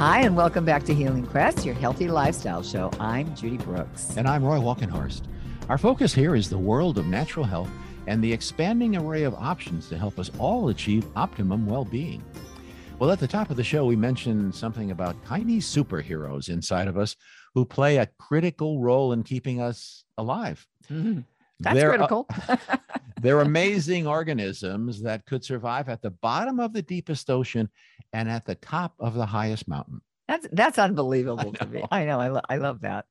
Hi, and welcome back to Healing Quest, your healthy lifestyle show. I'm Judy Brooks. And I'm Roy Walkenhorst. Our focus here is the world of natural health and the expanding array of options to help us all achieve optimum well being. Well, at the top of the show, we mentioned something about tiny superheroes inside of us who play a critical role in keeping us alive. Mm-hmm. That's they're, critical. They're amazing organisms that could survive at the bottom of the deepest ocean and at the top of the highest mountain. That's that's unbelievable to me. I know. I, lo- I love that.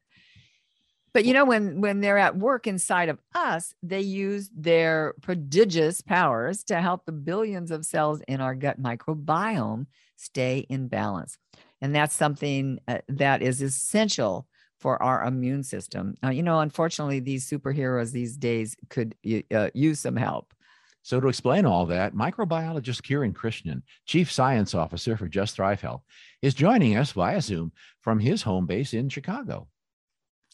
But you know, when when they're at work inside of us, they use their prodigious powers to help the billions of cells in our gut microbiome stay in balance, and that's something uh, that is essential for our immune system. Uh, you know, unfortunately, these superheroes these days could uh, use some help. So, to explain all that, microbiologist Kiran Krishnan, Chief Science Officer for Just Thrive Health, is joining us via Zoom from his home base in Chicago.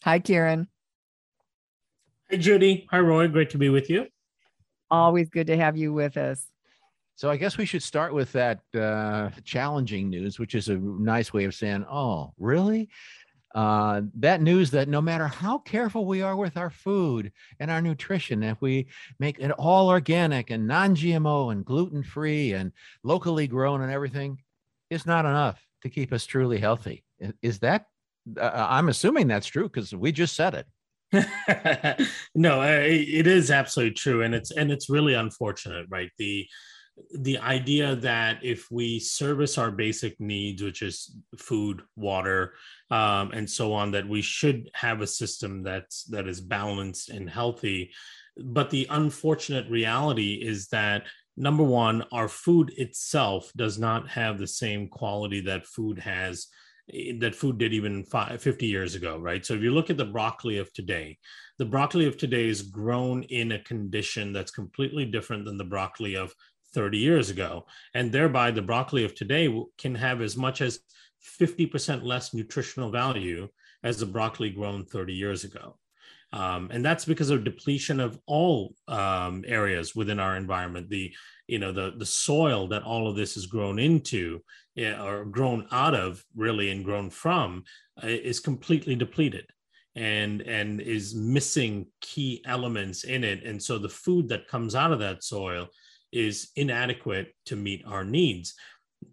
Hi, Kiran. Hi, Judy. Hi, Roy. Great to be with you. Always good to have you with us. So I guess we should start with that uh, challenging news, which is a nice way of saying, "Oh, really?" Uh, that news that no matter how careful we are with our food and our nutrition, if we make it all organic and non-GMO and gluten-free and locally grown and everything, is not enough to keep us truly healthy. Is that uh, I'm assuming that's true because we just said it. no, it is absolutely true, and it's and it's really unfortunate, right? The the idea that if we service our basic needs, which is food, water, um, and so on, that we should have a system that's that is balanced and healthy. But the unfortunate reality is that number one, our food itself does not have the same quality that food has that food did even five, 50 years ago, right? So if you look at the broccoli of today, the broccoli of today is grown in a condition that's completely different than the broccoli of 30 years ago. And thereby, the broccoli of today can have as much as 50% less nutritional value as the broccoli grown 30 years ago. Um, and that's because of depletion of all um, areas within our environment. The you know the the soil that all of this is grown into or grown out of really and grown from is completely depleted and and is missing key elements in it and so the food that comes out of that soil is inadequate to meet our needs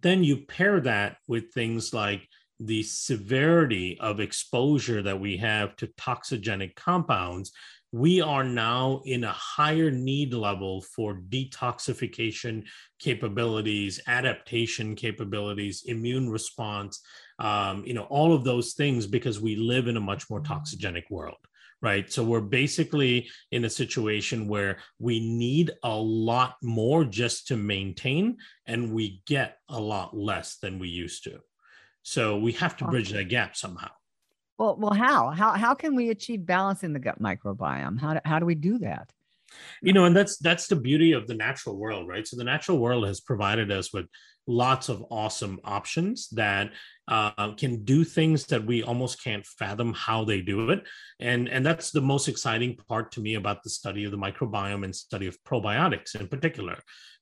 then you pair that with things like the severity of exposure that we have to toxigenic compounds we are now in a higher need level for detoxification capabilities, adaptation capabilities, immune response, um, you know, all of those things because we live in a much more toxigenic world. Right. So we're basically in a situation where we need a lot more just to maintain, and we get a lot less than we used to. So we have to bridge that gap somehow. Well, well, how? How how can we achieve balance in the gut microbiome? How do, how do we do that? You know, and that's that's the beauty of the natural world, right? So the natural world has provided us with lots of awesome options that uh, can do things that we almost can't fathom how they do it. And and that's the most exciting part to me about the study of the microbiome and study of probiotics in particular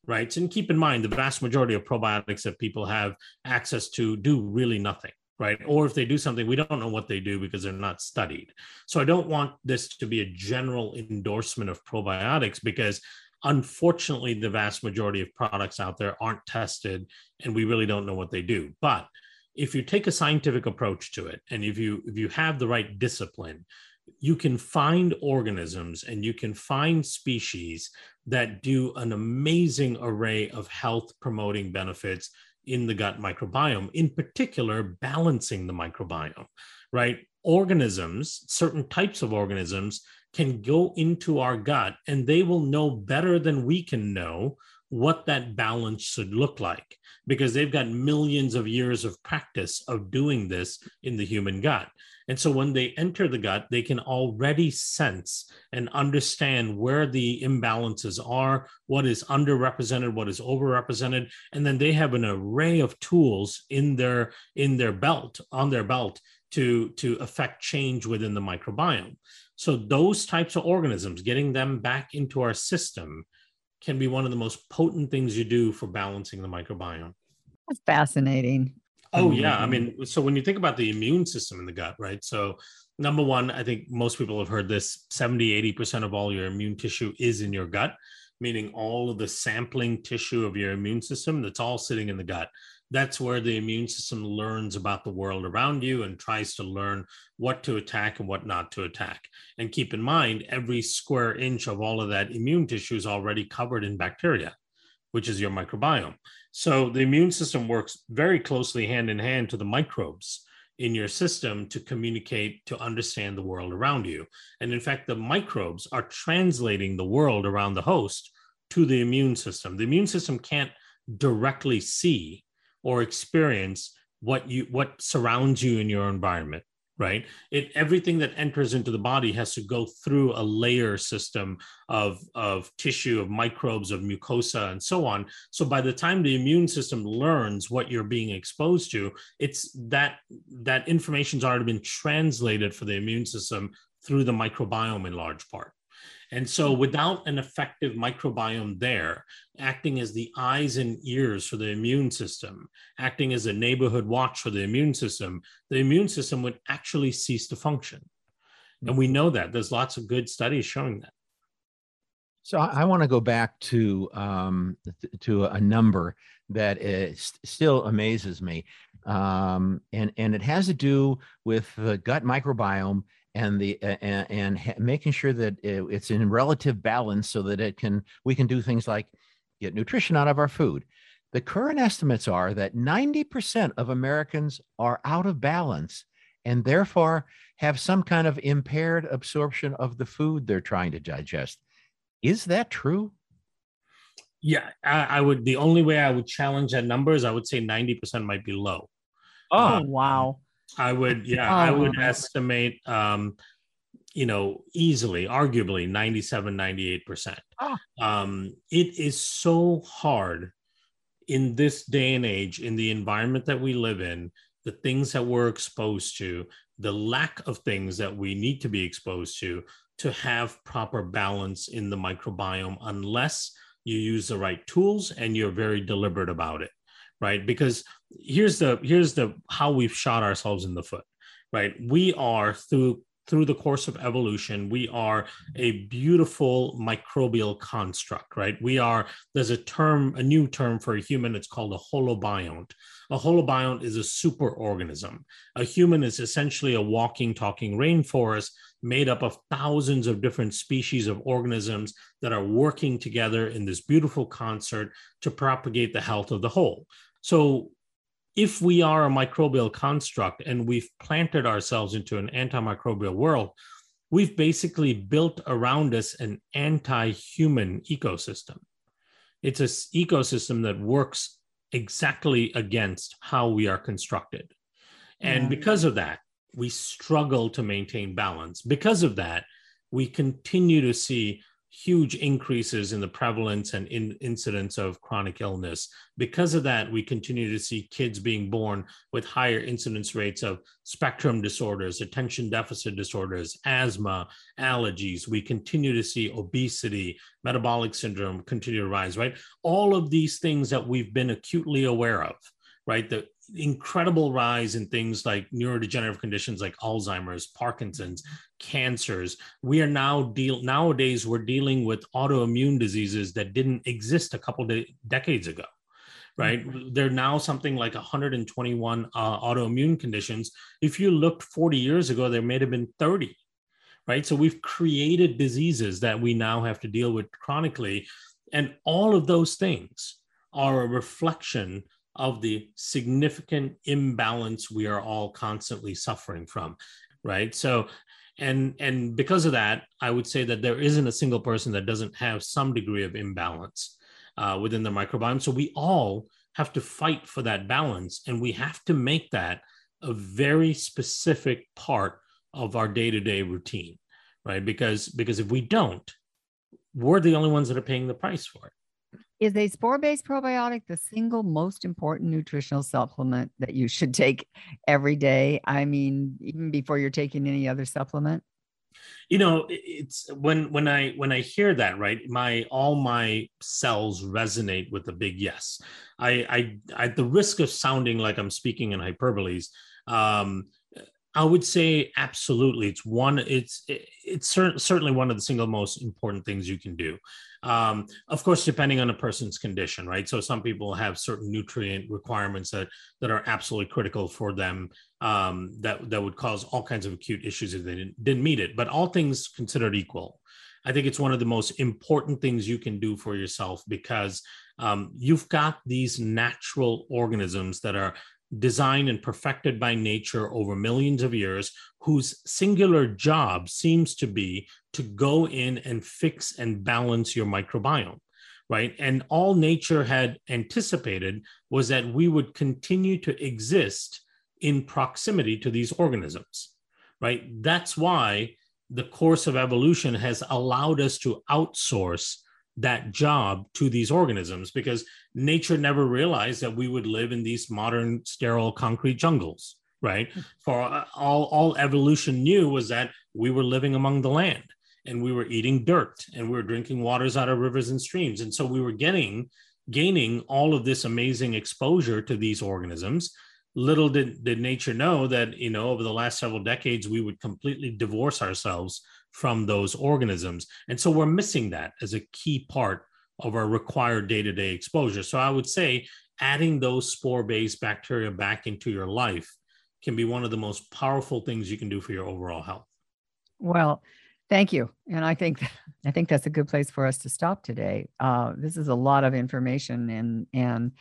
right? And keep in mind the vast majority of probiotics that people have access to do really nothing right? Or if they do something, we don't know what they do because they're not studied. So I don't want this to be a general endorsement of probiotics because unfortunately the vast majority of products out there aren't tested and we really don't know what they do. But if you take a scientific approach to it and if you if you have the right discipline, you can find organisms and you can find species that do an amazing array of health promoting benefits in the gut microbiome, in particular, balancing the microbiome, right? Organisms, certain types of organisms, can go into our gut and they will know better than we can know what that balance should look like because they've got millions of years of practice of doing this in the human gut. And so when they enter the gut, they can already sense and understand where the imbalances are, what is underrepresented, what is overrepresented, and then they have an array of tools in their in their belt, on their belt to to affect change within the microbiome. So those types of organisms, getting them back into our system can be one of the most potent things you do for balancing the microbiome. That's fascinating. Oh yeah, I mm-hmm. mean, so when you think about the immune system in the gut, right? So number one, I think most people have heard this 70, 80% of all your immune tissue is in your gut, meaning all of the sampling tissue of your immune system that's all sitting in the gut. That's where the immune system learns about the world around you and tries to learn what to attack and what not to attack. And keep in mind, every square inch of all of that immune tissue is already covered in bacteria, which is your microbiome. So the immune system works very closely hand in hand to the microbes in your system to communicate to understand the world around you. And in fact, the microbes are translating the world around the host to the immune system. The immune system can't directly see or experience what you what surrounds you in your environment right? It everything that enters into the body has to go through a layer system of of tissue of microbes of mucosa and so on. So by the time the immune system learns what you're being exposed to it's that that information's already been translated for the immune system through the microbiome in large part and so, without an effective microbiome there, acting as the eyes and ears for the immune system, acting as a neighborhood watch for the immune system, the immune system would actually cease to function. And we know that there's lots of good studies showing that. So I, want to go back to um, to a number that is, still amazes me, um, and and it has to do with the gut microbiome and the and, and making sure that it's in relative balance so that it can we can do things like get nutrition out of our food. The current estimates are that 90% of americans are out of balance and therefore have some kind of impaired absorption of the food they're trying to digest. Is that true? Yeah I, I would the only way i would challenge that number is i would say 90% might be low. Oh um, wow I would, yeah, oh. I would estimate, um, you know, easily, arguably 97, 98%. Oh. Um, it is so hard in this day and age, in the environment that we live in, the things that we're exposed to, the lack of things that we need to be exposed to, to have proper balance in the microbiome, unless you use the right tools and you're very deliberate about it right? Because here's the here's the how we've shot ourselves in the foot right? We are through through the course of evolution we are a beautiful microbial construct right? We are there's a term a new term for a human it's called a holobiont. A holobiont is a super organism a human is essentially a walking talking rainforest made up of thousands of different species of organisms that are working together in this beautiful concert to propagate the health of the whole. So, if we are a microbial construct and we've planted ourselves into an antimicrobial world, we've basically built around us an anti human ecosystem. It's an ecosystem that works exactly against how we are constructed. And because of that, we struggle to maintain balance. Because of that, we continue to see huge increases in the prevalence and in incidence of chronic illness. Because of that, we continue to see kids being born with higher incidence rates of spectrum disorders, attention deficit disorders, asthma, allergies. We continue to see obesity, metabolic syndrome continue to rise, right? All of these things that we've been acutely aware of, right? The incredible rise in things like neurodegenerative conditions like Alzheimer's, Parkinson's, cancers. We are now deal nowadays we're dealing with autoimmune diseases that didn't exist a couple de- decades ago. Right, mm-hmm. there are now something like 121 uh, autoimmune conditions. If you looked 40 years ago, there may have been 30. Right, so we've created diseases that we now have to deal with chronically, and all of those things are a reflection of the significant imbalance we are all constantly suffering from right? So and and because of that i would say that there isn't a single person that doesn't have some degree of imbalance uh, within the microbiome. So we all have to fight for that balance and we have to make that a very specific part of our day-to-day routine right? Because because if we don't we're the only ones that are paying the price for it is a spore based probiotic the single most important nutritional supplement that you should take every day? I mean, even before you're taking any other supplement? you know it's when when i when i hear that right my all my cells resonate with a big yes i i at the risk of sounding like i'm speaking in hyperboles um I would say absolutely. It's one. It's it's certainly one of the single most important things you can do. Um, of course, depending on a person's condition, right? So some people have certain nutrient requirements that that are absolutely critical for them. Um, that that would cause all kinds of acute issues if they didn't, didn't meet it. But all things considered equal, I think it's one of the most important things you can do for yourself because um, you've got these natural organisms that are designed and perfected by nature over millions of years, whose singular job seems to be to go in and fix and balance your microbiome, right? And all nature had anticipated was that we would continue to exist in proximity to these organisms, right? That's why the course of evolution has allowed us to outsource that job to these organisms because nature never realized that we would live in these modern sterile concrete jungles right? Hmm. for uh, all all evolution knew was that we were living among the land and we were eating dirt and we were drinking waters out of rivers and streams. And so we were getting gaining all of this amazing exposure to these organisms. Little did, did nature know that you know over the last several decades we would completely divorce ourselves from those organisms. And so we're missing that as a key part of our required day to day exposure. So I would say adding those spore based bacteria back into your life can be one of the most powerful things you can do for your overall health. Well, thank you. And I think I think that's a good place for us to stop today. Uh, this is a lot of information, and and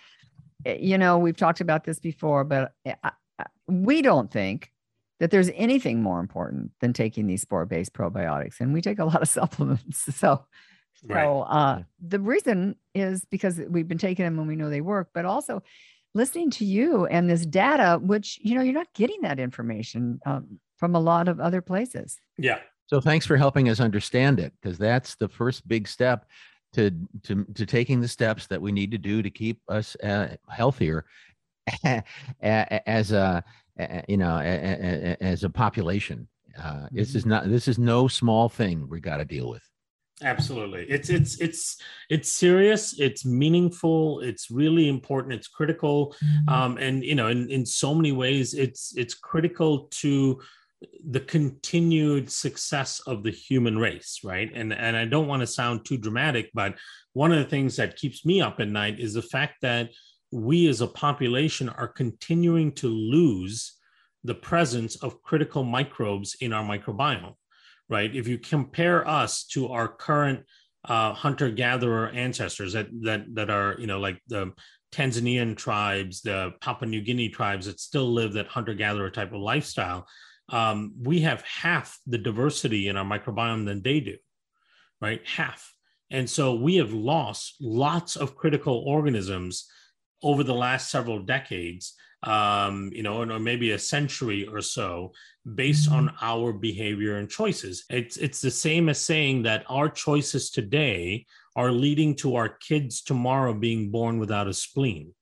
eh, you know we've talked about this before, but eh, I, we don't think that there's anything more important than taking these spore-based probiotics and we take a lot of supplements. So right. so uh, the reason is because we've been taking them and we know they work but also listening to you and this data which you know you're not getting that information um, from a lot of other places. Yeah. So thanks for helping us understand it because that's the first big step to, to to taking the steps that we need to do to keep us uh, healthier as a you know, as a population. Uh, this is mm-hmm. not this is no small thing we got to deal with. Absolutely, it's it's it's it's serious. It's meaningful. It's really important. It's critical, mm-hmm. um, and you know, in in so many ways, it's it's critical to the continued success of the human race right and and i don't want to sound too dramatic but one of the things that keeps me up at night is the fact that we as a population are continuing to lose the presence of critical microbes in our microbiome, right? If you compare us to our current uh, hunter-gatherer ancestors that that that are, you know, like the Tanzanian tribes, the Papua New Guinea tribes that still live that hunter-gatherer type of lifestyle, um, we have half the diversity in our microbiome than they do, right? Half. And so we have lost lots of critical organisms over the last several decades, um, you know, or maybe a century or so, based on mm-hmm. our behavior and choices. It's it's the same as saying that our choices today are leading to our kids tomorrow being born without a spleen,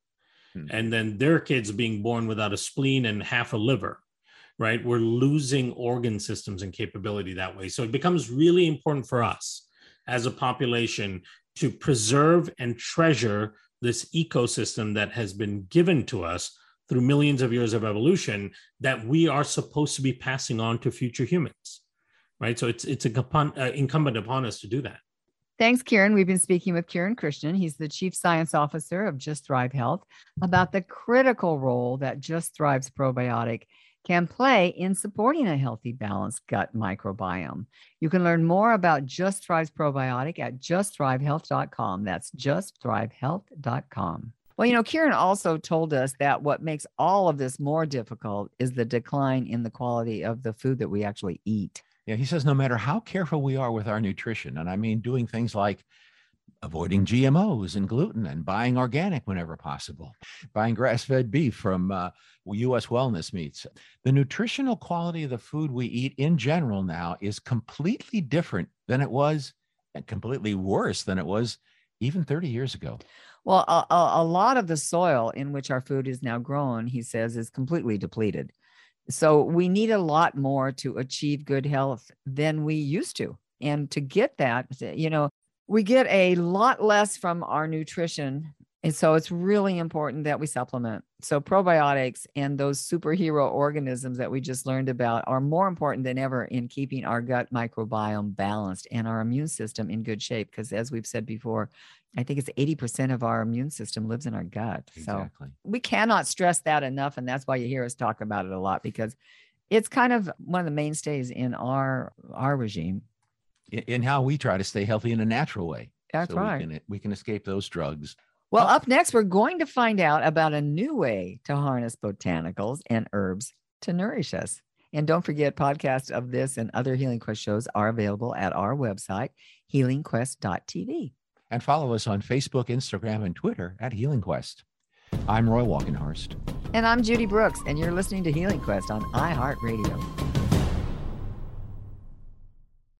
hmm. and then their kids being born without a spleen and half a liver. Right, we're losing organ systems and capability that way. So it becomes really important for us as a population to preserve and treasure this ecosystem that has been given to us through millions of years of evolution that we are supposed to be passing on to future humans right so it's it's uh, incumbent upon us to do that Thanks, Kiran. We've been speaking with Kiran Krishnan. He's the Chief Science Officer of Just Thrive Health about the critical role that Just Thrive's probiotic can play in supporting a healthy, balanced gut microbiome. You can learn more about Just Thrive's probiotic at justthrivehealth.com. That's justthrivehealth.com. Well, you know, Kiran also told us that what makes all of this more difficult is the decline in the quality of the food that we actually eat. Yeah, he says no matter how careful we are with our nutrition, and I mean doing things like avoiding GMOs and gluten and buying organic whenever possible, buying grass fed beef from uh, US wellness meats. The nutritional quality of the food we eat in general now is completely different than it was and completely worse than it was even 30 years ago. Well, a, a, lot of the soil in which our food is now grown, he says, is completely depleted So we need a lot more to achieve good health than we used to. And to get that, you know, we get a lot less from our nutrition. And so it's really important that we supplement. So probiotics and those superhero organisms that we just learned about are more important than ever in keeping our gut microbiome balanced and our immune system in good shape. Because as we've said before, I think it's 80% of our immune system lives in our gut. Exactly. So we cannot stress that enough. And that's why you hear us talk about it a lot because it's kind of one of the mainstays in our our regime. In, in how we try to stay healthy in a natural way. That's so right. We can, uh, we can escape those drugs. Well, up next, we're going to find out about a new way to harness botanicals and herbs to nourish us. And don't forget, podcasts of this and other Healing Quest shows are available at our website, healingquest.tv and follow us on Facebook, Instagram, and Twitter at Healing Quest. I'm Roy Walkenhorst. And I'm Judy Brooks, and you're listening to Healing Quest on iHeartRadio.